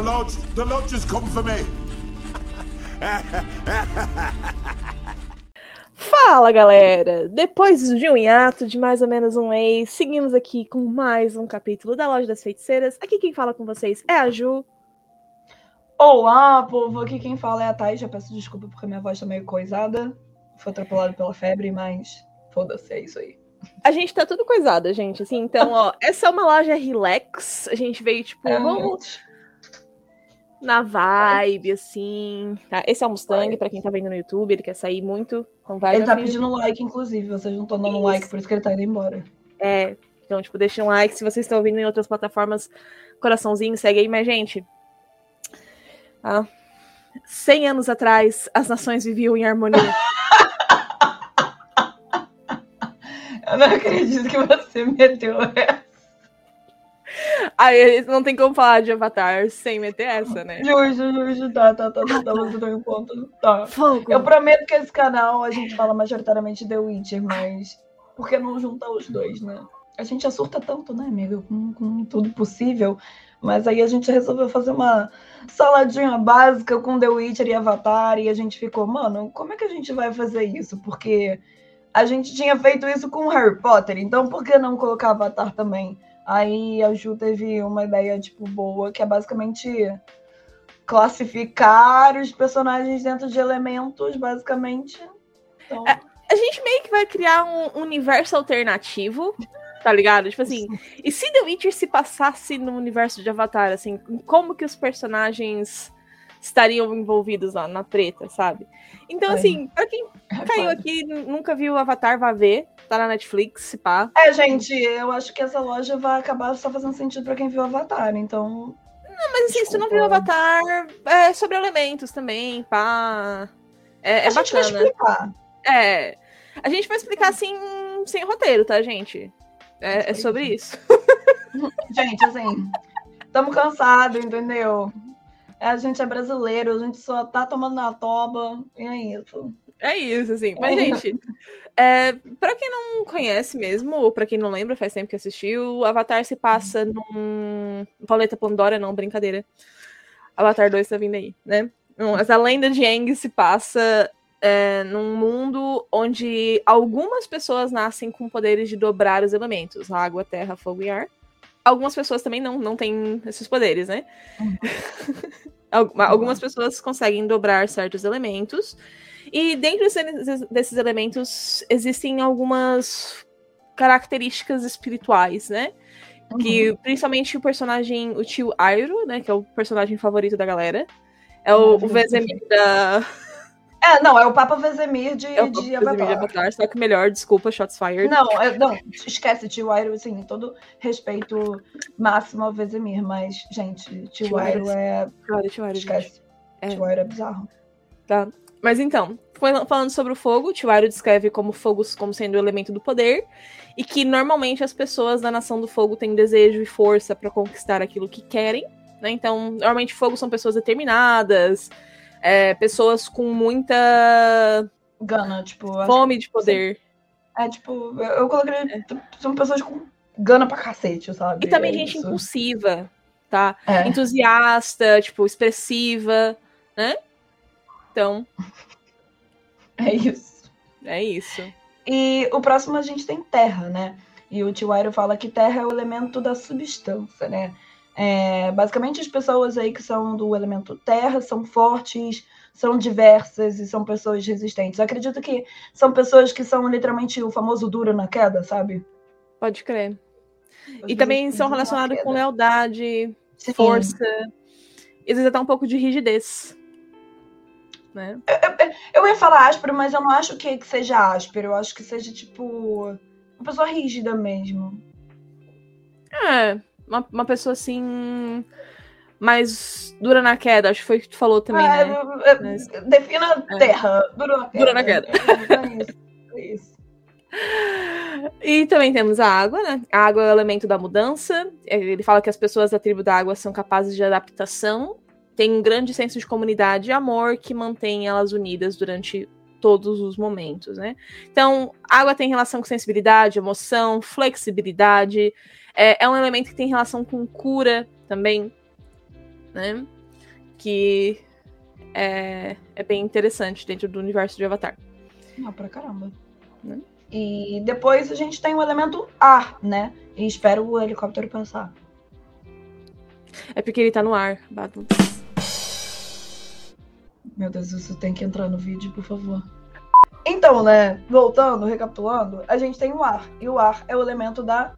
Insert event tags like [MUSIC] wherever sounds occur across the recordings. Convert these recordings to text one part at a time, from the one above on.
The lodge, the lodge has come for me. Fala galera! Depois de um hiato de mais ou menos um mês, seguimos aqui com mais um capítulo da Loja das Feiticeiras. Aqui quem fala com vocês é a Ju. Olá, povo! Aqui quem fala é a Thay. Já peço desculpa porque minha voz tá meio coisada. Foi atropelado pela febre, mas foda-se, é isso aí. A gente tá tudo coisada, gente. Assim, então, ó, essa é uma loja relax. A gente veio, tipo, É, vamos na vibe, assim. Tá? Esse é o Mustang, pra quem tá vendo no YouTube, ele quer sair muito. Então vai, Ele tá filho. pedindo like, inclusive. Vocês não estão dando Isso. like, por isso que ele tá indo embora. É, então, tipo, deixa um like. Se vocês estão ouvindo em outras plataformas, coraçãozinho, segue aí. Mas, gente, ah, 100 anos atrás, as nações viviam em harmonia. [LAUGHS] Eu não acredito que você meteu essa. Aí não tem como falar de Avatar sem meter essa, né? Justo, justo. Tá, tá, tá, tá, tá, você tem um ponto. Tá. Fogo. Eu prometo que esse canal a gente fala majoritariamente The Witcher, mas por que não juntar os dois, né? A gente já surta tanto, né, amiga, com, com tudo possível. Mas aí a gente resolveu fazer uma saladinha básica com The Witcher e Avatar e a gente ficou, mano, como é que a gente vai fazer isso? Porque a gente tinha feito isso com Harry Potter, então por que não colocar Avatar também? Aí a Ju teve uma ideia, tipo, boa, que é basicamente classificar os personagens dentro de elementos, basicamente. Então, É. A gente meio que vai criar um universo alternativo, tá ligado? Tipo assim, e se The Witcher se passasse no universo de Avatar, assim, como que os personagens estariam envolvidos lá na treta, sabe? Então, É. assim, pra quem é caiu foda. aqui e nunca viu Avatar, vá ver. Tá na Netflix, se pá. É, gente, eu acho que essa loja vai acabar só fazendo sentido pra quem viu Avatar, então. Mas assim, se tu não viu Desculpa. Avatar, é sobre elementos também, pá. É, é a gente vai bacana. explicar. É. A gente vai explicar assim, sem roteiro, tá, gente? É, é sobre isso. [LAUGHS] Gente, assim, estamos cansados, entendeu? É, A gente é brasileiro, a gente só tá tomando na toba, e é isso. É isso, assim. Mas, gente, é, pra quem não conhece mesmo, ou pra quem não lembra, faz tempo que assistiu, Avatar se passa num. Paleta Pandora, não, brincadeira. Avatar 2 tá vindo aí, né? Essa lenda de Aang se passa é, num mundo onde algumas pessoas nascem com poderes de dobrar os elementos: água, terra, fogo e ar. Algumas pessoas também não, não têm esses poderes, né? Algu- [LAUGHS] Algumas pessoas conseguem dobrar certos elementos. E dentro desses- elementos existem algumas características espirituais, né? Que principalmente o personagem, o tio Airo, né? Que é o personagem favorito da galera. É o, o Vesemir da. É, não, é o Papa Vesemir de, É o de Vesemir de Avatar. Avatar, só que melhor, desculpa, shots fired. Não, é- não, esquece tio Airo, assim, todo respeito máximo ao Vesemir, mas, gente, tio, Tio Airo é. Cara, tio gente. Esquece. É. Tio Airo é bizarro. Tá. Mas então, fal- falando sobre o fogo, o Tiwário descreve como fogo como sendo o elemento do poder, e que normalmente as pessoas da Nação do Fogo têm desejo e força pra conquistar aquilo que querem, né? Então, normalmente fogo são pessoas determinadas, é, pessoas com muita Gana, tipo. fome de poder. É tipo, eu, eu coloquei. São pessoas com gana pra cacete, sabe? E também É gente isso. impulsiva, tá? É. Entusiasta, tipo, expressiva, né? Então, [LAUGHS] É isso. é isso. E o próximo a gente tem terra, né? E o tio Airo fala que terra é o elemento da substância, né? É, basicamente, as pessoas aí que são do elemento terra são fortes, são diversas e são pessoas resistentes. Eu acredito que são pessoas que são literalmente o famoso duro na queda, sabe? Pode crer. E As também são relacionados com lealdade, Sim. força, e às vezes até um pouco de rigidez. Né? Eu ia falar áspero, mas eu não acho que, que seja áspero. Eu acho que seja, tipo, uma pessoa rígida mesmo. É, uma, uma pessoa assim. mais dura na queda, acho que foi o que tu falou também, Ah, né? é, é, Mas- Defina É. terra. Dura na queda. Dura na queda. É isso. É isso. E também temos a água, né? A água é o elemento da mudança. Ele fala que as pessoas da tribo da água são capazes de adaptação, têm um grande senso de comunidade e amor que mantém elas unidas durante todos os momentos, né? Então, água tem relação com sensibilidade, emoção, flexibilidade. É, é um elemento que tem relação com cura também. né? Que é, é bem interessante dentro do universo de Avatar. Não, pra caramba. Né? E depois a gente tem o elemento ar, né? E espero o helicóptero passar. É porque ele tá no ar, Badu. Meu Deus, isso tem que entrar no vídeo, por favor. Então, né, voltando, recapitulando, a gente tem o ar. E o ar é o elemento da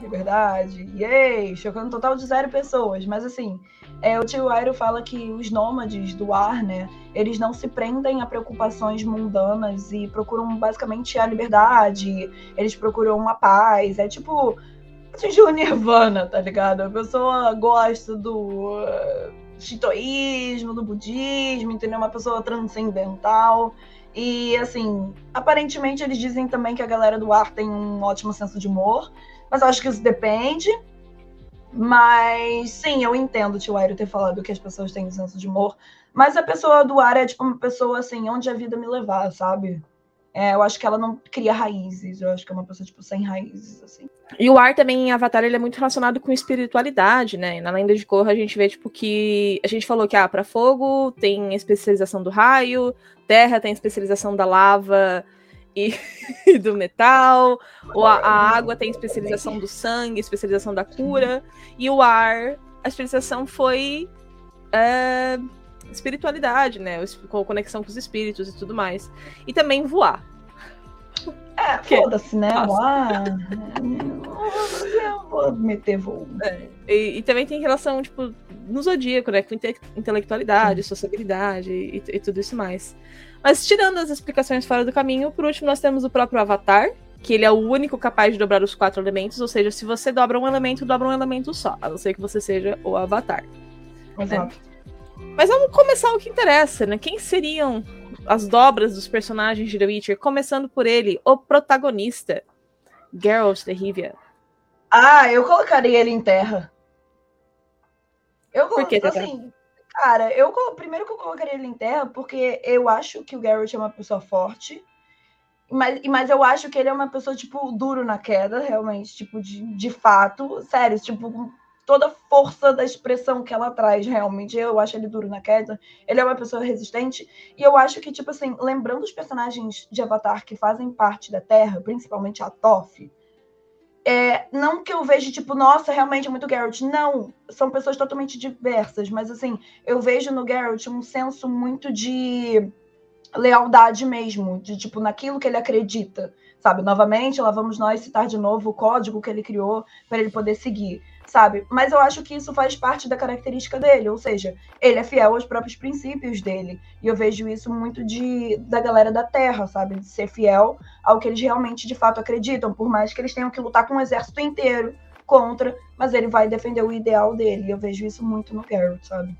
liberdade. Yay! Chocando um total de zero pessoas. Mas assim, é, o tio Airo fala que os nômades do ar, né, eles não se prendem a preocupações mundanas e procuram basicamente a liberdade, eles procuram a paz. É tipo atingir o nirvana, tá ligado? A pessoa gosta do uh, shintoísmo, do budismo, entendeu? Uma pessoa transcendental. E, assim, aparentemente eles dizem também que a galera do ar tem um ótimo senso de humor, mas eu acho que isso depende. Mas, sim, eu entendo o tio Airo ter falado que as pessoas têm um senso de humor, mas a pessoa do ar é, tipo, uma pessoa, assim, onde a vida me levar, sabe? É, eu acho que ela não cria raízes, eu acho que é uma pessoa, tipo, sem raízes, assim. E o ar também em Avatar ele é muito relacionado com espiritualidade, né? Na lenda de Korra a gente vê tipo que a gente falou que ah, para fogo tem especialização do raio, terra tem especialização da lava e, e [LAUGHS] do metal, ou a, a, água tem especialização do sangue, especialização da cura, e o ar a especialização foi é, espiritualidade, né? Com conexão com os espíritos e tudo mais. E também voar. É, [LAUGHS] foda-se, né? Voar. eu vou meter voo. É. E, e, também tem relação, tipo, no zodíaco, né? Com inte intelectualidade, Sim. sociabilidade e, e, tudo isso mais. Mas tirando as explicações fora do caminho, por último nós temos o próprio Avatar, que ele é o único capaz de dobrar os quatro elementos, ou seja, se você dobra um elemento, dobra um elemento só, a não ser que você seja o Avatar. Exato. Né? Mas vamos começar o que interessa, né? Quem seriam as dobras dos personagens de The Witcher? Começando por ele, o protagonista, Geralt de Rivia. Ah, eu colocaria ele em terra. Eu Por que, assim, cara, eu primeiro que eu colocaria ele em terra porque eu acho que o Geralt é uma pessoa forte. Mas, mas eu acho que ele é uma pessoa, tipo, duro na queda, realmente, tipo, de, de fato. Sério, tipo, toda a força da expressão que ela traz, realmente. Eu acho ele duro na queda. Ele é uma pessoa resistente. E eu acho que, tipo assim, lembrando os personagens de Avatar que fazem parte da Terra, principalmente a Toph, é, não que eu veja, tipo, nossa, realmente é muito Geralt. Não, são pessoas totalmente diversas. Mas, assim, eu vejo no Geralt um senso muito de lealdade mesmo, de, tipo, naquilo que ele acredita. Sabe, novamente, lá vamos nós citar de novo o código que ele criou para ele poder seguir sabe? Mas eu acho que isso faz parte da característica dele, ou seja, ele é fiel aos próprios princípios dele. E eu vejo isso muito de da galera da Terra, sabe? De ser fiel ao que eles realmente de fato acreditam, por mais que eles tenham que lutar com o exército inteiro contra, mas ele vai defender o ideal dele. E eu vejo isso muito no Geralt, sabe?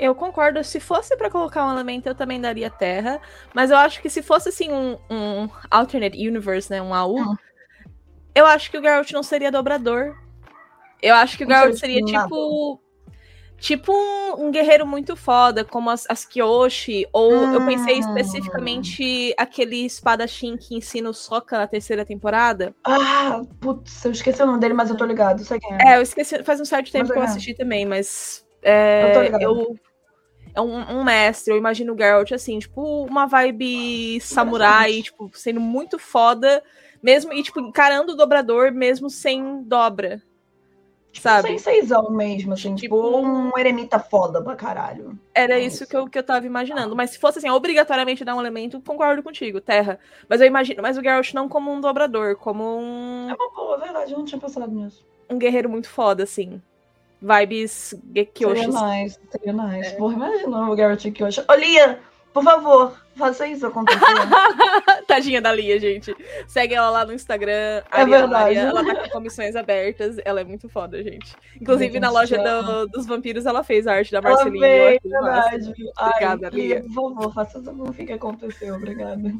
Eu concordo. Se fosse para colocar um elemento, eu também daria Terra. Mas eu acho que se fosse assim um, um alternate universe, né, um AU, hum. eu acho que o Geralt não seria dobrador. Eu acho que o Geralt seria tipo. Tipo um, um, guerreiro muito foda, como as, as Kyoshi, ou hum. eu pensei hum. especificamente aquele espadachim que ensina o Sokka na terceira temporada. Ah, putz, eu esqueci o nome dele, mas eu tô ligado, sei quem é. É, eu esqueci, faz um certo tempo mas que eu assisti também, mas. É, eu é um, um, mestre, eu imagino o Geralt assim, tipo, uma vibe samurai, tipo, sendo muito foda, mesmo, e tipo, encarando o dobrador mesmo sem dobra. Tipo, sabe? Senseizão mesmo, assim, tipo, tipo um eremita foda pra caralho. Era é isso, que, eu, que eu tava imaginando. Mas se fosse assim, obrigatoriamente dar um elemento, concordo contigo, terra. Mas eu imagino, mas o Geralt não como um dobrador, como um. É uma boa, verdade, eu não tinha pensado nisso. Um guerreiro muito foda, assim. Vibes Gekyoshi. Seria nice, seria nice. É. Porra, imagina o Geralt Gekyoshi. Ô, Lia, por favor, faça isso acontecer. [LAUGHS] Tadinha da Lia, gente. Segue ela lá no Instagram. É verdade. Maria, ela tá com comissões abertas. Ela é muito foda, gente. Inclusive, na loja do, dos vampiros, ela fez a arte da Marcelinha. É verdade. Obrigada, Ai, Lia. Por favor, faça essa fanfic que aconteceu. Obrigada.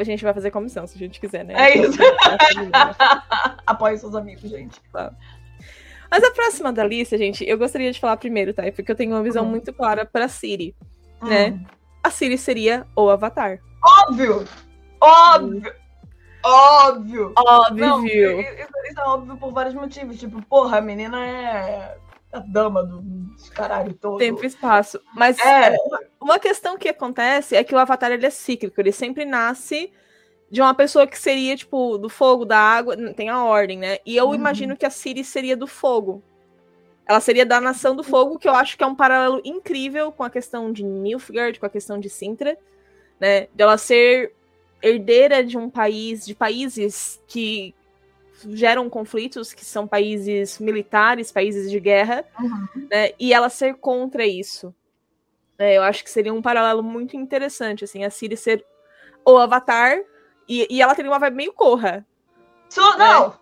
A gente vai fazer comissão, se a gente quiser, né? É isso. [LAUGHS] Apoie seus amigos, gente. Tá. Mas a próxima da lista, gente, eu gostaria de falar primeiro, tá? Porque eu tenho uma visão uhum. muito clara pra Siri né? Hum. A Siri seria o Avatar. Óbvio! Óbvio! Óbvio! Óbvio! Não, isso, isso, é óbvio por vários motivos. Tipo, porra, a menina é a dama do, dos caralho todo. Tempo e espaço. Mas É. uma- uma questão que acontece é que o Avatar ele é cíclico, ele sempre nasce de uma pessoa que seria, tipo, do fogo, da água, tem a ordem, né? E eu Uhum. imagino que a Ciri seria do fogo. Ela seria da nação do fogo, que eu acho que é um paralelo incrível com a questão de Nilfgaard, com a questão de Sintra, né? De ela ser herdeira de um país, de países que geram conflitos, que são países militares, países de guerra, Uhum. né? E ela ser contra isso. É, eu acho que seria um paralelo muito interessante, assim, a Ciri ser o Avatar e, e ela teria uma vibe meio corra. Su- Não,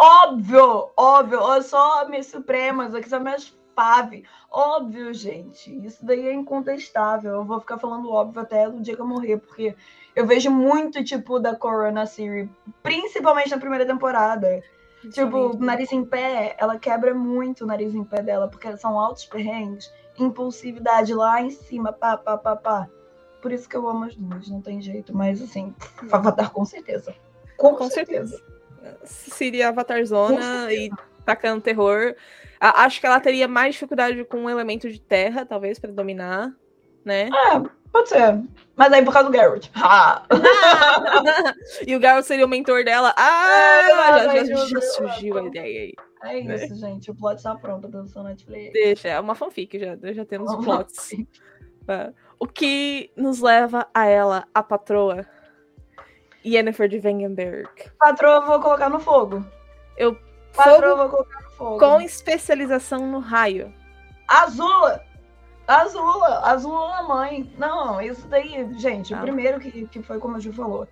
óbvio, óbvio. Olha só minhas supremas, aqui são minhas fave. Óbvio, gente. Isso daí é incontestável. Eu vou ficar falando óbvio até o dia que eu morrer, porque eu vejo muito, tipo, da Corona Siri, principalmente na primeira temporada. Tipo, nariz em pé, ela quebra muito o nariz em pé dela, porque são altos perrengues, impulsividade lá em cima, pá, pá, pá, pá. Por isso que eu amo as duas, não tem jeito. Mas, assim, Avatar com certeza. Com, Com certeza. Seria Avatar Zona e tacando terror. Acho que ela teria mais dificuldade com um elemento de terra, talvez, pra dominar, né? É, pode ser. Mas aí por causa do Garrett. Ah. [LAUGHS] e o Garrett seria o mentor dela. Ah, É, já, já- já surgiu a ideia aí. É isso, gente. O plot tá pronto da sua Netflix. Deixa, é uma fanfic, já, já temos Uma plots. É. O que nos leva a ela, a patroa, Yennefer de Wengenberg. Patroa, eu vou colocar no fogo. Eu- Patroa, vou colocar no fogo. Com especialização no raio. Azula! Azula! Azula a mãe. Não, isso daí, gente, Ah. o primeiro que, que foi como a Ju falou.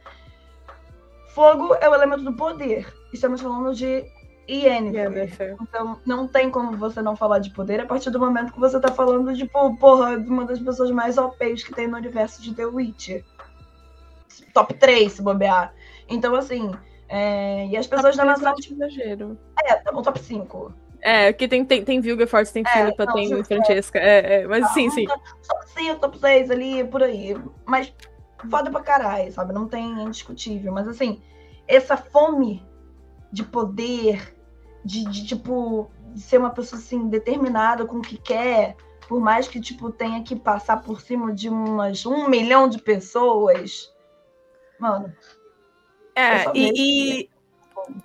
Fogo é o elemento do poder. Estamos falando de Yennefer. Yennefer. Então, não tem como você não falar de poder a partir do momento que você tá falando, tipo, porra, de uma das pessoas mais OPs que tem no universo de The Witcher. Top 3, se bobear. Então, assim, é, e as pessoas da nação, tipo, exagero. é, tá top 5. É, porque tem, tem, tem Vilgefortz, tem É, Philippa, não, tem justo, Francesca. É, é, mas sim, sim. Top 5, top 6 ali, por aí. Mas foda pra caralho, sabe? Não tem é indiscutível. Mas, assim, essa fome de poder, de, de, tipo, ser uma pessoa, assim, determinada com o que quer, por mais que, tipo, tenha que passar por cima de umas um milhão de pessoas. Mano, É, e, e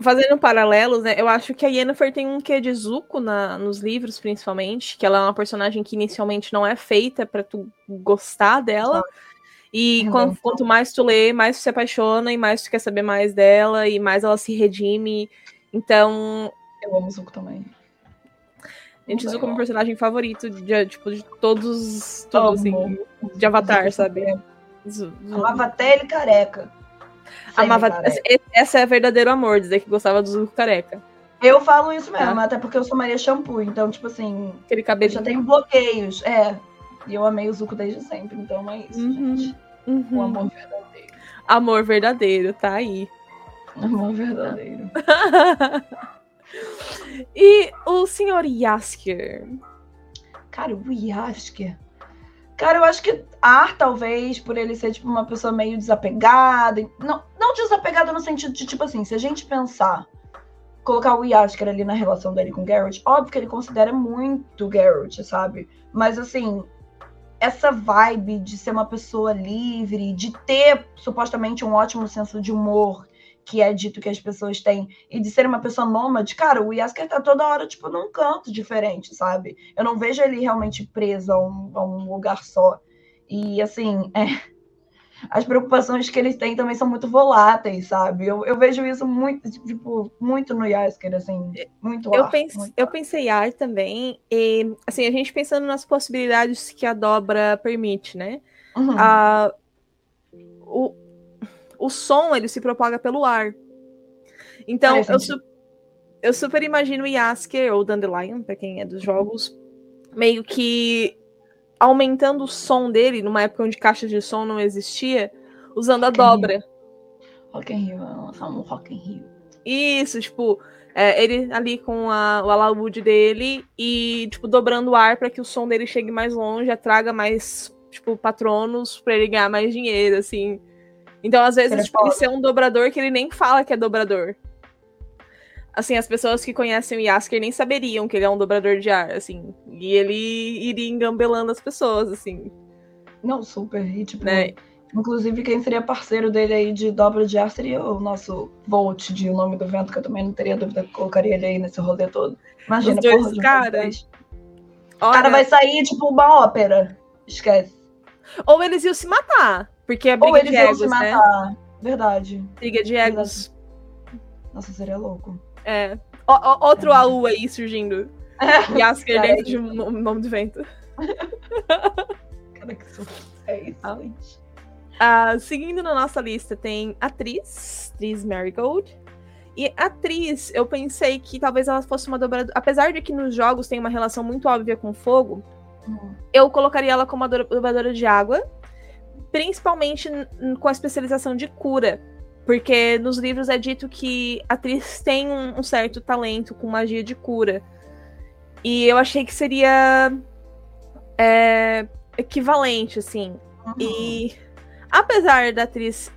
fazendo paralelos, né? Eu acho que a Yennefer tem um quê de Zuko na, nos livros, principalmente, que ela é uma personagem que inicialmente não é feita pra tu gostar dela. E Uhum. quan- quanto mais tu lê, mais tu se apaixona e mais tu quer saber mais dela e mais ela se redime. Então, eu amo o Zuko também. gente, Zuko é meu tem personagem favorito de, tipo, de todos, todos assim, de Avatar, Zuko sabe? Zu- Amava até ele careca. Amava, esse- essa é verdadeiro amor, dizer que gostava do Zuko careca. Eu falo isso mesmo, Ah. até porque eu sou Maria Shampoo, então, tipo assim, Aquele cabelo. já tenho bloqueios. É. E eu amei o Zuko desde sempre, então é isso, Uhum. gente. Uhum. O amor verdadeiro. Amor verdadeiro, tá aí. Amor verdadeiro. [LAUGHS] e o senhor Yasker? Cara, o Yasker. Cara, eu acho que Ar, talvez, por ele ser, tipo, uma pessoa meio desapegada. Não, não desapegada no sentido de, tipo assim, se a gente pensar, colocar o Yasker ali na relação dele com Garrett, óbvio que ele considera muito Garrett, sabe? Mas, assim, essa vibe de ser uma pessoa livre, de ter, supostamente, um ótimo senso de humor, que é dito que as pessoas têm, e de ser uma pessoa nômade, cara, o Yasker tá toda hora, tipo, num canto diferente, sabe? Eu não vejo ele realmente preso a um, a um lugar só. E, assim, é, as preocupações que eles têm também são muito voláteis, sabe? Eu, eu vejo isso muito, tipo, muito no Yasker, assim, muito Eu, ar, pense, muito eu pensei ar também, e assim, a gente pensando nas possibilidades que a dobra permite, né? Uhum. A, o, o som, ele se propaga pelo ar. Então, Faz eu, su- eu super imagino o Yasker ou Dandelion, pra quem é dos jogos, meio que aumentando o som dele, numa época onde caixa de som não existia, usando a Rock Rio. dobra. Rock in Rio, lançar um Rock in Rio. Isso, tipo, é, ele ali com a- o alaúde dele e, tipo, dobrando o ar para que o som dele chegue mais longe, atraga mais, tipo, patronos para ele ganhar mais dinheiro, assim. Então, às vezes, Seria tipo, ele ser um dobrador que ele nem fala que é dobrador. assim, as pessoas que conhecem o Yasker nem saberiam que ele é um dobrador de ar, assim. E ele iria engambelando as pessoas, assim. Não, super. E, tipo, Né? inclusive quem seria parceiro dele aí de dobra de ar seria o nosso Volt de O Nome do Vento, que eu também não teria dúvida que colocaria ele aí nesse rolê todo. Imagina, Os dois porra, caras. dois. O Olha, cara vai sair, tipo, uma ópera. Esquece. Ou eles iam se matar, porque é Ou briga eles de iam egos, se né? matar. Verdade. Briga de egos. Nossa, seria louco. É. Ó- ó- outro AU aí surgindo. Yasker [LAUGHS] Cara, dentro de um no- nome do vento. [LAUGHS] Cara, que surto. É isso, Ah. gente. Ah, seguindo na nossa lista tem atriz, atriz Marigold. E atriz, eu pensei que talvez ela fosse uma dobradora. Apesar de que nos jogos tem uma relação muito óbvia com fogo, Hum. eu colocaria ela como uma do- dobradora de água, principalmente com a especialização de cura. Porque nos livros é dito que a atriz tem um, um certo talento com magia de cura. E eu achei que seria é, equivalente, assim. Uhum. E apesar da atriz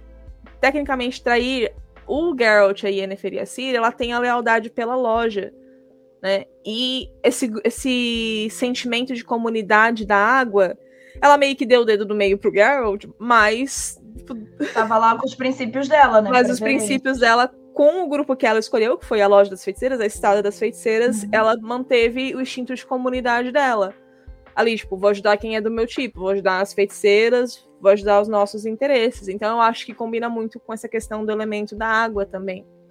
tecnicamente trair o Geralt e a Yennefer e a Ciri, ela tem a lealdade pela loja, né? E esse, esse sentimento de comunidade da água, ela meio que deu o dedo do meio pro Geralt, mas, Tava lá com os princípios dela, né? mas os princípios dela com o grupo que ela escolheu, que foi a loja das feiticeiras, a estada das feiticeiras, Uhum. ela manteve o instinto de comunidade dela. Ali, tipo, vou ajudar quem é do meu tipo, vou ajudar as feiticeiras, vou ajudar os nossos interesses. Então eu acho que combina muito com essa questão do elemento da água também. né?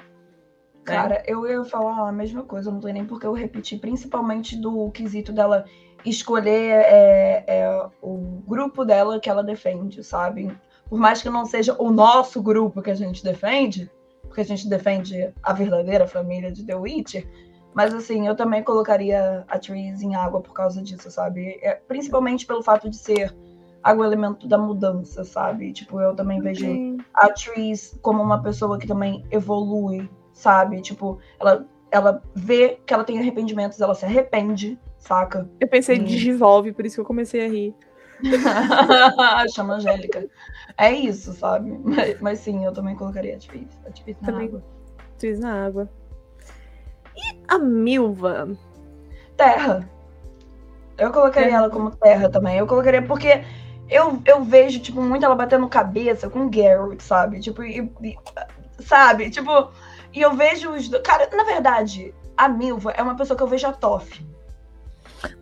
Cara, eu ia falar a mesma coisa, não tem nem porque eu repeti, principalmente do quesito dela escolher é, é, o grupo dela que ela defende, sabe? Por mais que não seja o nosso grupo que a gente defende, porque a gente defende a verdadeira família de The Witcher, mas assim, eu também colocaria a Tris em água por causa disso, sabe? É, principalmente pelo fato de ser água elemento da mudança, sabe? Tipo, eu também vejo Sim. a Tris como uma pessoa que também evolui, sabe? Tipo, ela, ela vê que ela tem arrependimentos, ela se arrepende, saca? Eu pensei Hum. Digivolve, por isso que eu comecei a rir. [LAUGHS] Chama Angélica. É isso, sabe? Mas, mas sim, eu também colocaria a Tris. A Tris na Também. água. Fiz na água. E a Milva? Terra. Eu colocaria Terra. ela como terra também. Eu colocaria porque eu, eu vejo, tipo, muito ela batendo cabeça com o Geralt, sabe? Tipo, e- e- sabe? Tipo, e eu vejo os dois. Cara, na verdade, a Milva é uma pessoa que eu vejo a Toff.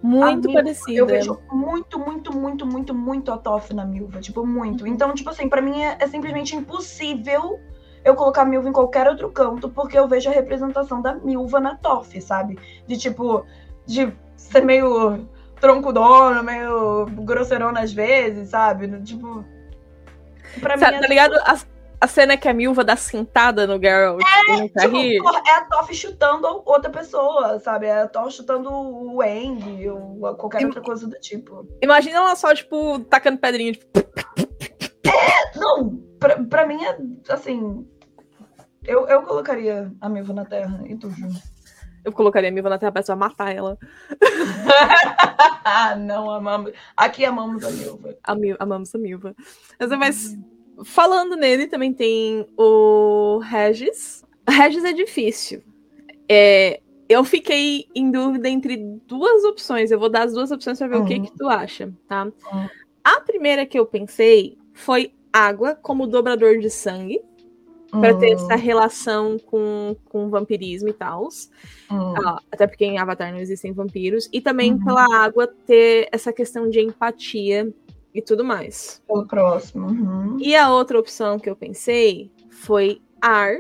Muito Milva, parecida. Eu vejo muito, muito, muito, muito, muito a Toff na Milva. Tipo, muito. Então, tipo assim, pra mim é, é simplesmente impossível eu colocar a Milva em qualquer outro canto, porque eu vejo a representação da Milva na Toff, sabe? De tipo, de ser meio troncudona, meio grosseirona às vezes, sabe? Tipo. Pra Tá, mim. tá ligado? A, a cena que a Milva dá sentada no Geralt é, pra Tipo, rir. porra, é a Toff chutando outra pessoa, sabe? É a Toff chutando o Eng ou qualquer outra coisa do tipo. Imagina ela só, tipo, tacando pedrinha. Tipo, Não, pra, pra mim é assim. Eu, eu colocaria a Milva na Terra e tu, Ju. eu colocaria a Milva na terra pra pessoa matar ela. [LAUGHS] não, amamos. Aqui amamos a Milva. A Mil, amamos a Milva. Mas, mas falando nele, também tem o Regis. Regis é difícil. É, eu fiquei em dúvida entre duas opções. Eu vou dar as duas opções pra ver o que, Uhum. que tu acha, tá? Uhum. A primeira que eu pensei foi água como dobrador de sangue. Pra ter Hum, essa relação com, com vampirismo e tal. hum. Ah, até porque em Avatar não existem vampiros. E também Uhum. pela água ter essa questão de empatia e tudo mais. Pelo próximo. uhum. E a outra opção que eu pensei foi ar.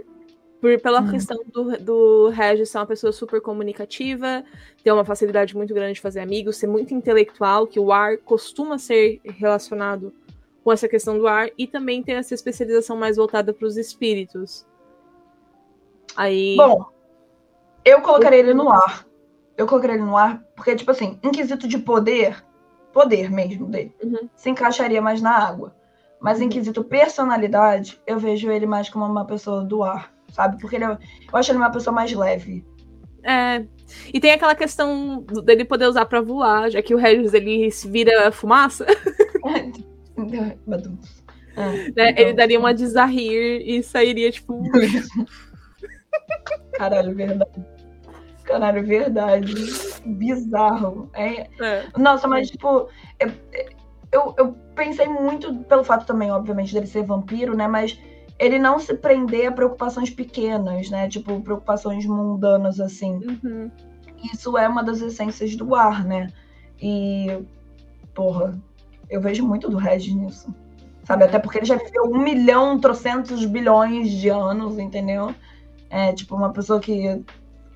Por, pela Hum. questão do, do Regis ser uma pessoa super comunicativa, ter uma facilidade muito grande de fazer amigos, ser muito intelectual, que o ar costuma ser relacionado com essa questão do ar, e também ter essa especialização mais voltada para os espíritos. Aí. Bom, eu colocaria ele no ar. Eu colocaria ele no ar, porque, tipo assim, em quesito de poder, poder mesmo dele, Uhum. se encaixaria mais na água. Mas em Uhum. quesito personalidade, eu vejo ele mais como uma pessoa do ar, sabe? Porque ele é, eu acho ele uma pessoa mais leve. É. E tem aquela questão dele poder usar pra voar, já que o Regis ele se vira fumaça. É, [LAUGHS] né? então, ele daria uma desarrir e sairia, tipo. [LAUGHS] Caralho, verdade. Caralho, verdade. Bizarro. É... É. Nossa, mas, tipo, eu, eu, eu pensei muito pelo fato também, obviamente, dele ser vampiro, né? Mas ele não se prender a preocupações pequenas, né? Tipo, preocupações mundanas, assim. Uhum. Isso é uma das essências do ar, né? E, porra, eu vejo muito do Regis nisso. Sabe? Até porque ele já viveu um milhão, trocentos bilhões de anos, entendeu? É, tipo, uma pessoa que.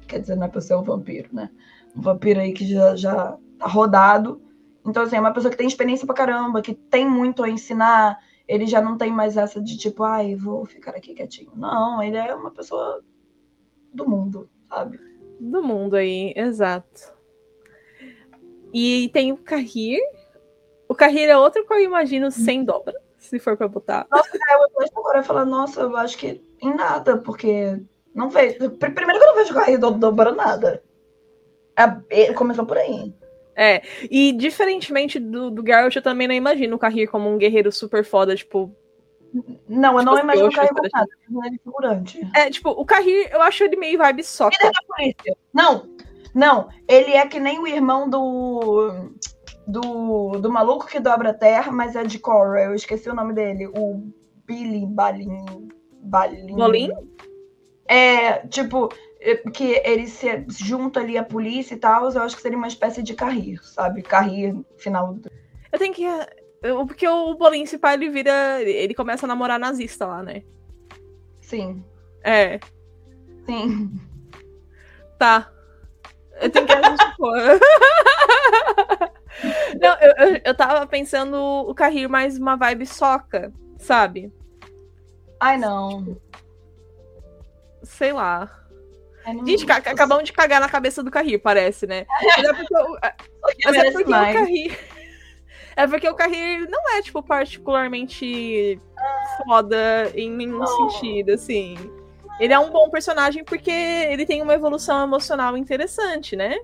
Quer dizer, não é pra ser um vampiro, né? Um vampiro aí que já, já tá rodado. Então, assim, é uma pessoa que tem experiência pra caramba, que tem muito a ensinar. Ele já não tem mais essa de tipo, ai, vou ficar aqui quietinho. Não, ele é uma pessoa do mundo, sabe? Do mundo aí, exato. E tem o Carrir. O Carrir é outro que eu imagino sem dobra, se for pra botar. É, eu agora falar, nossa, eu acho que em nada, porque não vejo. Pr- Primeiro que eu não vejo o Carrie do- dobrando nada. É, ele começou por aí. É, e diferentemente do, do Geralt, eu também não imagino o Carrir como um guerreiro super foda, tipo. Não, eu Tipo não imagino o eu Carrie acho com nada. Eu imagino ele figurante. É, tipo, o Carrir, eu acho ele meio vibe só. Líder da polícia. Não, não. Ele é que nem o irmão do. Do, do maluco que dobra a terra, mas é de Cora. Eu esqueci o nome dele. O Billy Balin. Balin. Bolin? É, tipo, é, que ele se junta ali à polícia e tal. Eu acho que seria uma espécie de carrir, sabe? Carrir final. do- Eu tenho que. porque o Bolin, se pá, ele vira. Ele começa a namorar nazista lá, né? Sim, É, sim. tá. Eu tenho que assistir. [LAUGHS] Não, eu, eu, eu tava pensando o Carrir mais uma vibe soca, sabe? Ai, não. Sei lá. Não- Gente, ca- acabamos de cagar na cabeça do Carrir, parece, né? Mas é porque, o- [LAUGHS] Ele mas é merece porque o mais. Carrir. É porque o Carrir não é, tipo, particularmente foda em nenhum sentido, assim. Ele é um bom personagem porque ele tem uma evolução emocional interessante, né?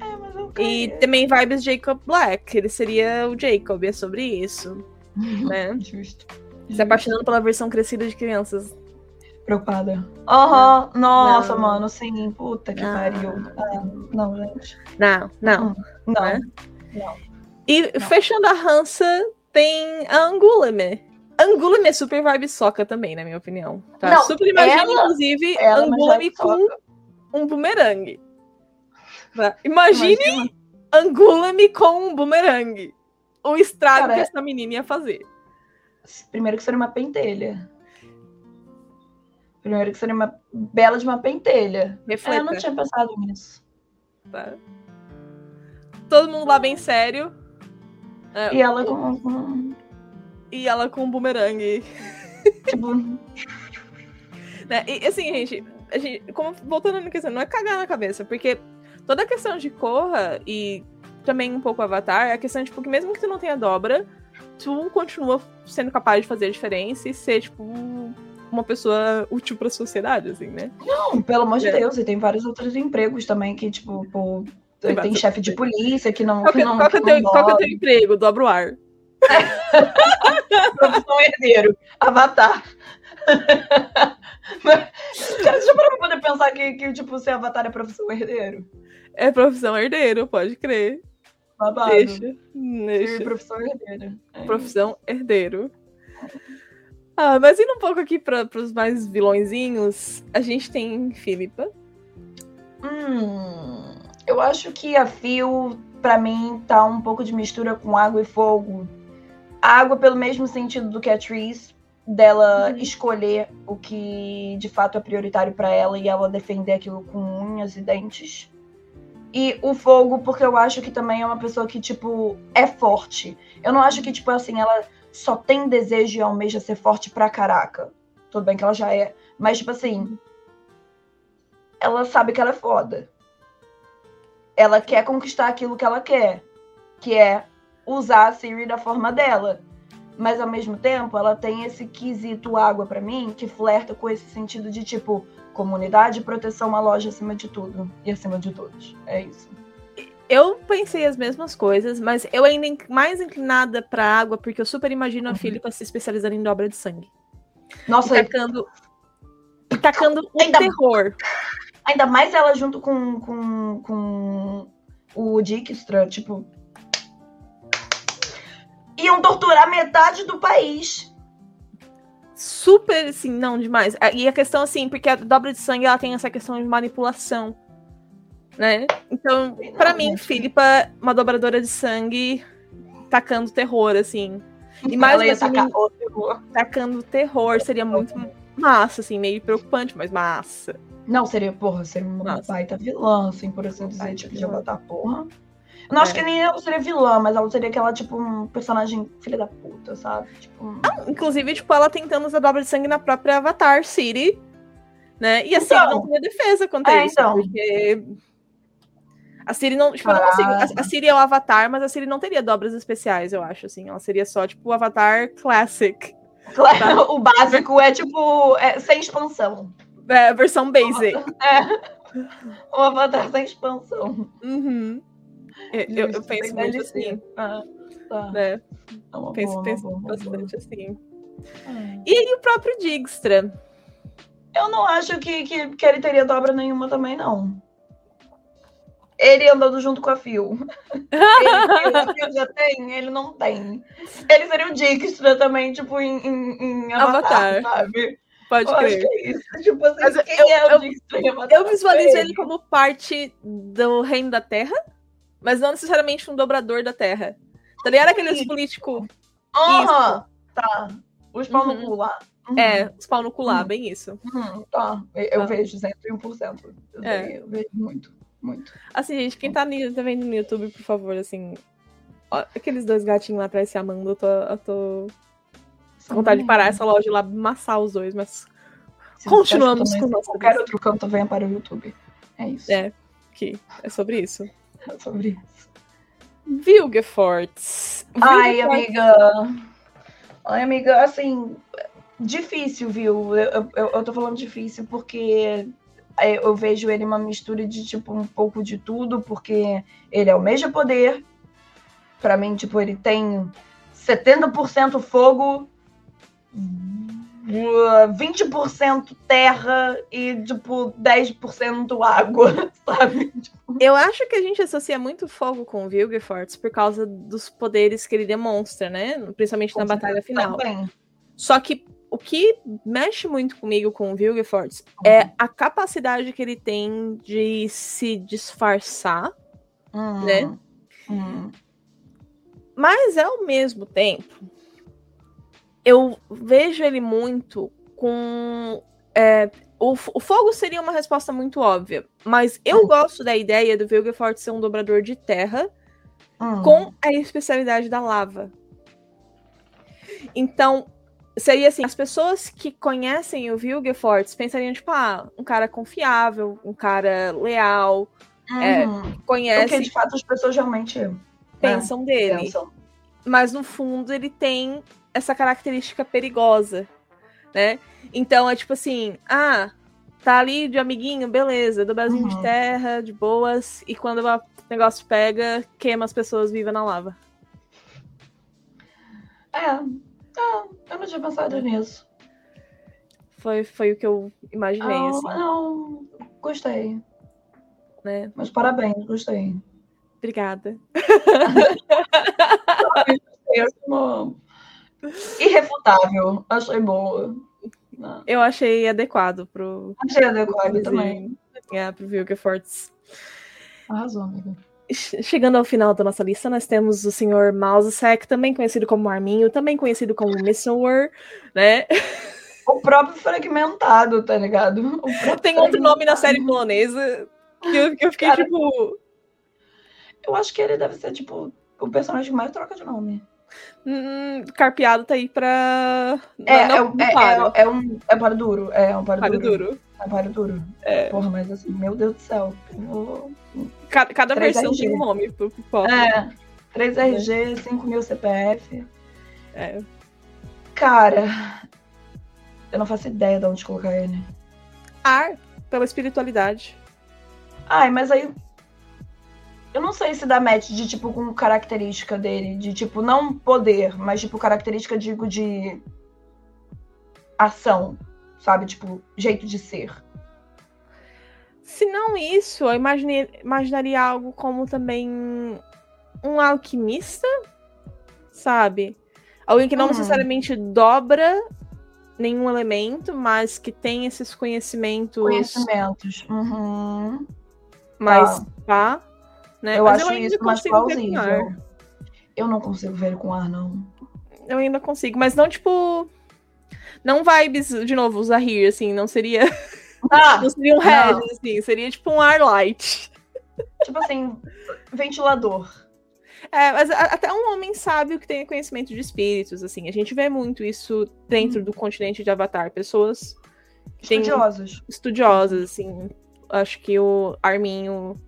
É, mas eu E também vibes Jacob Black. Ele seria o Jacob, é sobre isso, [LAUGHS] né? Justo. Se apaixonando pela versão crescida de crianças. Preocupada. Aham, nossa, Não. mano, sim, puta que Não. pariu. Ah, não, gente. Não, não. Não. Né? Não. E fechando a Hansa, tem a Angulame. Angulame é super vibe soca também, na minha opinião. Tá? Não, super imagina, ela- inclusive, ela é Angulame com um bumerangue. Tá? Imagine Angulame com um bumerangue. O estrago Cara, que essa menina ia fazer. Primeiro que seria uma pentelha. Primeiro que seria uma bela de uma pentelha. É, Refleta. eu não tinha pensado nisso. tá? Todo mundo lá bem sério. É, E ela com. e ela com um bumerangue. [LAUGHS] tipo, Né? E assim, gente, a gente, como, voltando na questão, não é cagar na cabeça, porque toda a questão de Korra e também um pouco Avatar, é a questão, tipo, que mesmo que tu não tenha dobra, tu continua sendo capaz de fazer a diferença e ser, tipo, uma pessoa útil pra sociedade, assim, né? não, pelo amor de É. Deus. E tem vários outros empregos também que, tipo, pô, Tem tem, chefe de polícia que não. Qual que, que não, qual que é que teu, qual que é teu emprego? Dobra o ar. [LAUGHS] Profissão herdeiro. Avatar. [LAUGHS] Cara, deixa eu poder pensar que, que, tipo, ser avatar é profissão herdeiro. É profissão herdeiro, pode crer. Babado. Deixa. Deixa. profissão herdeiro. É. Profissão herdeiro. Ah, mas indo um pouco aqui para os mais vilõezinhos, a gente tem Filipa. Hum, eu acho que a Fio, pra mim, tá um pouco de mistura com água e fogo. Água pelo mesmo sentido do que a Tris, dela Uhum. escolher o que de fato é prioritário pra ela e ela defender aquilo com unhas e dentes. E o fogo, porque eu acho que também é uma pessoa que, tipo, é forte. Eu não acho que, tipo, assim, ela só tem desejo e almeja ser forte pra caraca. Tudo bem que ela já é. Mas, tipo assim, ela sabe que ela é foda. Ela quer conquistar aquilo que ela quer, que é usar a Siri da forma dela. Mas ao mesmo tempo, ela tem esse quesito água pra mim que flerta com esse sentido de tipo comunidade, proteção, uma loja acima de tudo e acima de todos. É isso. Eu pensei as mesmas coisas, mas eu ainda in- mais inclinada pra água, porque eu super imagino a Uhum. Filipa se especializando em dobra de sangue. Nossa, E tacando. tacando o Ainda- terror. Ainda mais ela junto com, com, com o Dijkstra, tipo. Iam torturar metade do país. Super, assim, não, demais. E a questão, assim, porque a dobra de sangue, ela tem essa questão de manipulação, né? Então, pra mim? Filipa, uma dobradora de sangue, tacando terror, assim. E mais ela ia uma tacar menina- o terror. tacando terror seria muito massa, assim, meio preocupante, mas massa. Não, seria, porra, seria uma Nossa. baita vilã, assim, por assim dizer, Baita tipo, de botar porra. Eu não acho É. que nem ela seria vilã, mas ela seria aquela, tipo, um personagem filha da puta, sabe? Tipo, um- Inclusive, tipo, ela tentando usar dobra de sangue na própria Avatar City, né? E a Ciri Então. não tinha defesa contra É, isso, então. porque... A Siri não, tipo, eu não consigo. A, a Siri é o Avatar, mas a Siri não teria dobras especiais, eu acho, assim. Ela seria só, tipo, o Avatar Classic. claro, [LAUGHS] o básico é, tipo, é, sem expansão. É, a versão basic. É. O avatar sem expansão. Uhum. Eu, eu- eu Justo, penso muito assim, Ah, tá. né? É Penso, boa, penso boa, bastante assim. boa. É. E o próprio Digstra. Eu não acho que, que, que ele teria dobra nenhuma também, não. Ele andando junto com a Phil. Ele, a Phil já tem, ele não tem. Ele seria o Dijkstra também, tipo, em, em, em Avatar, Avatar. sabe? Pode eu crer. é. Tipo assim, Mas quem eu- é o Dijkstra em Avatar? Eu visualizo É ele como parte do reino da Terra, mas não necessariamente um dobrador da Terra. Tá ligado aqueles políticos? Aham, tá. Os pau Uhum. no cu lá. Uhum. É, os pau no cu lá, Uhum. bem isso. Uhum, tá. Eu, Tá. vejo 101%. Eu, É. eu vejo muito, muito. Assim, gente, quem tá, tá vendo no YouTube, por favor, assim. ó, aqueles dois gatinhos lá atrás se amando, eu tô, eu tô com vontade de parar essa loja lá amassar os dois, mas Se continuamos quer com nossa qualquer outro canto venha para o YouTube. É isso. É, que é sobre isso. É sobre isso. Vilgefortz. Ai, amiga. Ai, amiga, assim, difícil, viu? Eu, eu, eu tô falando difícil porque eu vejo ele uma mistura de, tipo, um pouco de tudo, porque ele é o mesmo poder. Pra mim, tipo, ele tem 70% fogo, uh, 20% terra e, tipo, 10% água, [LAUGHS] sabe? Eu acho que a gente associa muito fogo com o Vilgefortz por causa dos poderes que ele demonstra, né? Principalmente na batalha final. Também. Só que o que mexe muito comigo com o Vilgefortz é a capacidade que ele tem de se disfarçar, Hum, Né? hum. mas ao mesmo tempo eu vejo ele muito com. é, o, o fogo seria uma resposta muito óbvia, mas eu Hum. gosto da ideia do Vilgefortz ser um dobrador de terra com a especialidade da lava. Então, seria assim, as pessoas que conhecem o Vilgefortz pensariam, tipo, ah, um cara confiável, um cara leal, é, Uhum. Porque, conhece, de fato, as pessoas realmente pensam dele. pensam. Mas no fundo ele tem essa característica perigosa, né? Então é tipo assim, ah, tá ali de amiguinho, beleza, do Brasil de Uhum. terra, de boas, e quando o negócio pega, queima as pessoas vivas na lava. É. eu não tinha pensado nisso. Foi, foi o que eu imaginei, Não, assim, não, gostei. né? Mas parabéns, gostei. Obrigada. [LAUGHS] Irrefutável. Achei boa. Eu achei adequado pro, Achei adequado também. é, pro Vilgefortz. Arrasou, amiga. Che- Chegando ao final da nossa lista, nós temos o Sr. Mousesec, também conhecido como Arminho, também conhecido como Missower, né? [LAUGHS] O próprio fragmentado, tá ligado? Tem outro nome na série polonesa que eu, que eu fiquei Cara, tipo. Eu acho que ele deve ser, tipo, o personagem que mais troca de nome. Hum, carpeado tá aí pra. É, não, é, não é, é, é um. É para duro. É um para, Para duro. duro. É para duro. É. Porra, mas assim, meu Deus do céu. Eu vou- Cada, cada 3RG. versão tem um nome pro pipoca. É. 3RG, 5 mil CPF. É. Cara, eu não faço ideia de onde colocar ele. Ar, pela espiritualidade. Ai, mas aí. Eu não sei se dá match de, tipo, com característica dele. De, tipo, não poder, mas, tipo, característica, digo, de. ação. sabe? Tipo, jeito de ser. Se não isso, eu imaginei, imaginaria algo como também um alquimista, sabe? Alguém que não Hum. necessariamente dobra nenhum elemento, mas que tem esses conhecimentos Conhecimentos. Uhum. mais pá, né? Eu Mas acho ainda isso mais plausível. Eu não consigo ver com ar, não. Eu ainda consigo, mas não tipo. Não vibes, de novo, o Zahir, assim, não seria. Ah, Não seria um red, assim, seria tipo um ar light. tipo assim, ventilador. É, mas a- até um homem sábio que tenha conhecimento de espíritos, assim. A gente vê muito isso dentro do continente de Avatar. Pessoas Estudiosos. estudiosas, assim. Acho que o Arminho,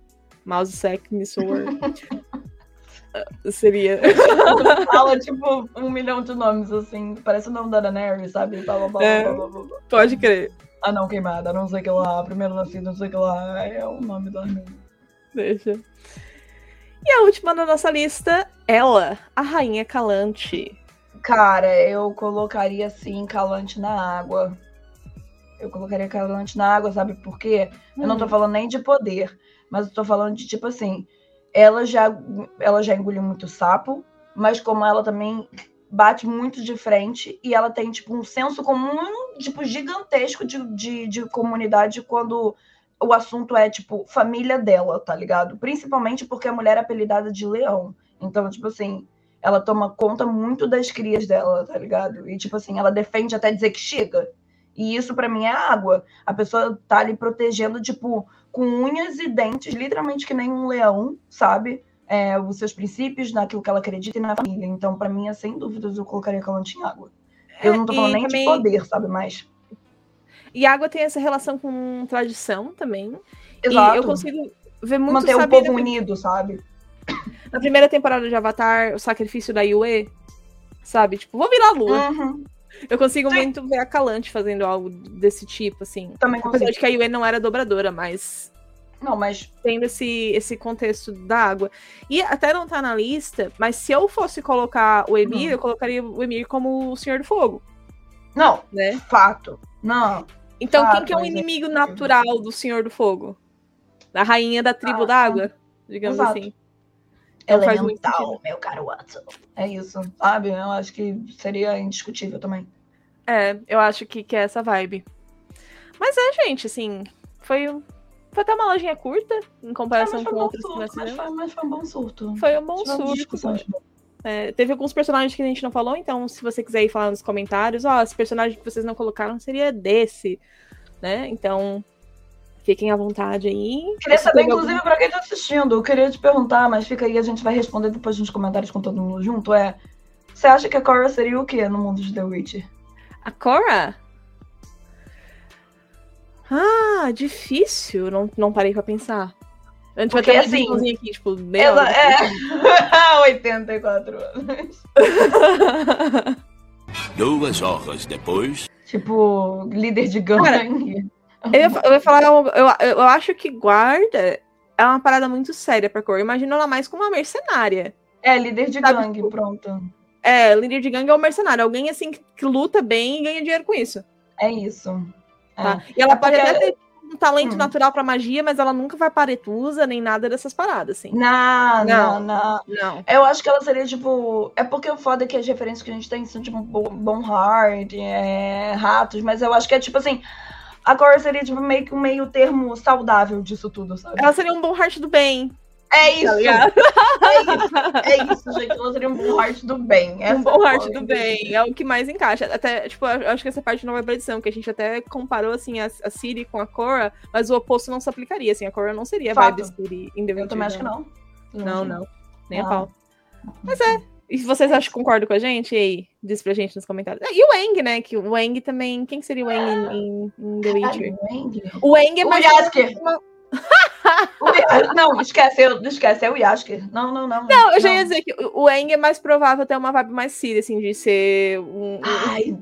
Mouse Sec, Missor. [LAUGHS] seria. [LAUGHS] Fala, tipo, um milhão de nomes, assim. Parece o nome da Daenerys, sabe? Blá, blá, blá, É. blá, blá, blá, blá. Pode crer. Ah, não, queimada, não sei o que lá. Primeiro nascido, não sei o que lá. É o nome da. Deixa. E a última da nossa lista, ela, a Rainha Calante. Cara, eu colocaria, assim, calante na água. Eu colocaria calante na água, sabe por quê? Eu não tô Hum. falando nem de poder, mas eu tô falando de tipo assim, ela já ela já engoliu muito sapo, mas como ela também bate muito de frente e ela tem tipo um senso comum tipo gigantesco de, de, de comunidade quando o assunto é tipo família dela, tá ligado? Principalmente porque a mulher é apelidada de leão. Então, tipo assim, ela toma conta muito das crias dela, tá ligado? E tipo assim, ela defende até dizer que chega. E isso pra mim é água. A pessoa tá ali protegendo, tipo, com unhas e dentes, literalmente que nem um leão, sabe? É, os seus princípios, naquilo que ela acredita e na família. Então, pra mim, é sem dúvidas, eu colocaria calante em água. Eu não tô É, falando e nem também- de poder, sabe? Mas. E água tem essa relação com tradição também. Exato. E eu consigo ver muito Manter o povo unido, sabe? Na primeira temporada de Avatar, o sacrifício da Yue, sabe? Tipo, vou virar lua. Uhum. Eu consigo Sim. muito ver a Calante fazendo algo desse tipo, assim. Também Apesar consigo. de que a Yue não era dobradora, mas Não, mas. tendo esse, esse contexto da água. E até não tá na lista, mas se eu fosse colocar o Emir, Hum. eu colocaria o Emir como o Senhor do Fogo, Não, né? fato. Não. Então, Ah, quem que é o é. inimigo natural do Senhor do Fogo? A rainha da tribo Ah, da água, digamos Exato. assim. Então Elemental, meu caro Watson. É isso, sabe? Eu acho que seria indiscutível também. É, eu acho que, que é essa vibe. Mas é, gente, assim, foi, um- foi até uma lojinha curta em comparação foi com um outras que surto, mas foi, mas foi um bom surto. Foi um bom surto. É, teve alguns personagens que a gente não falou, então se você quiser ir falar nos comentários, ó, esse personagem que vocês não colocaram seria desse, né? Então, fiquem à vontade aí. Queria saber, teve algum- inclusive, pra quem tá assistindo, eu queria te perguntar, mas fica aí, a gente vai responder depois nos comentários com todo mundo junto, é... Você acha que a Cora seria o quê no mundo de The Witcher? A Cora? Ah, difícil. Não, não parei pra pensar. A gente vai Porque, ter uma assim, ediçãozinha aqui, tipo, bem Ela é [LAUGHS] 84 anos. [LAUGHS] Duas horas depois. Tipo, líder de gangue. Eu ia, eu ia falar, eu, eu, eu acho que guarda é uma parada muito séria pra cor. Imagino ela mais como uma mercenária. É, líder de Sabe, gangue, tipo, pronto. É, líder de gangue é um mercenário. Alguém assim que, que luta bem e ganha dinheiro com isso. É isso. É. Tá? E ela É pode porque- até ter um talento Hum. natural pra magia, mas ela nunca vai paretusa nem nada dessas paradas, assim. Não, Não. não, não. Eu acho que ela seria, tipo. É porque o foda é que as referências que a gente tem são, tipo, Bo- Bonhart, é, Ratos, mas eu acho que é tipo assim. A Cora seria, tipo, meio que um meio termo saudável disso tudo, sabe? Ela seria um bom heart do bem. É isso! Tá é isso! É isso, gente. Ela seria um Bonhart do bem. Essa um bom é a heart do bem. É o que mais encaixa. Até, tipo, eu acho que essa parte não vai pra edição, que a gente até comparou, assim, a, a Siri com a Cora, mas o oposto não se aplicaria, assim. A Cora não seria a Fato. vibe Siri em The Eu também acho que não. Não, não. Nem a Ah. pau. Mas é. E vocês acham que concordam com a gente, e aí, diz pra gente nos comentários. Ah, E o Eng, né? Que o Eng também. Quem que seria o Eng em, em, em The Witcher? O Eng é mais. O Não, esquece, eu, esquece, é o Yasker. Não, não, não. Não, eu já ia dizer que o Eng é mais provável ter uma vibe mais Siri, assim, de ser um, um- Ai,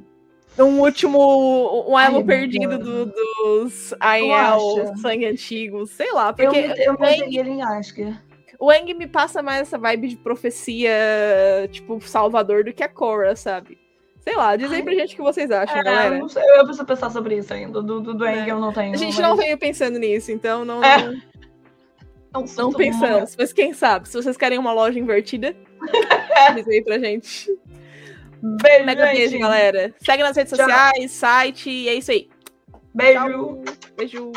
um último. Um elo Ai, perdido do- dos Aiel, sangue antigo, sei lá. eu, Porque eu meteria ele em Yasker. o Eng me passa mais essa vibe de profecia, tipo, salvador do que a Korra, sabe? Sei lá, diz aí pra gente o que vocês acham, É, galera. não sei, eu preciso pensar sobre isso ainda. Do, do, do É. eu não tenho. A gente mas não veio pensando nisso, então não, É, não, não, não pensamos. Mas quem sabe, se vocês querem uma loja invertida, [LAUGHS] diz aí pra gente. Beijo, Mega gente. beijo, galera. Segue nas redes Tchau. sociais, site, e é isso aí. Beijo. Tchau. Beijo.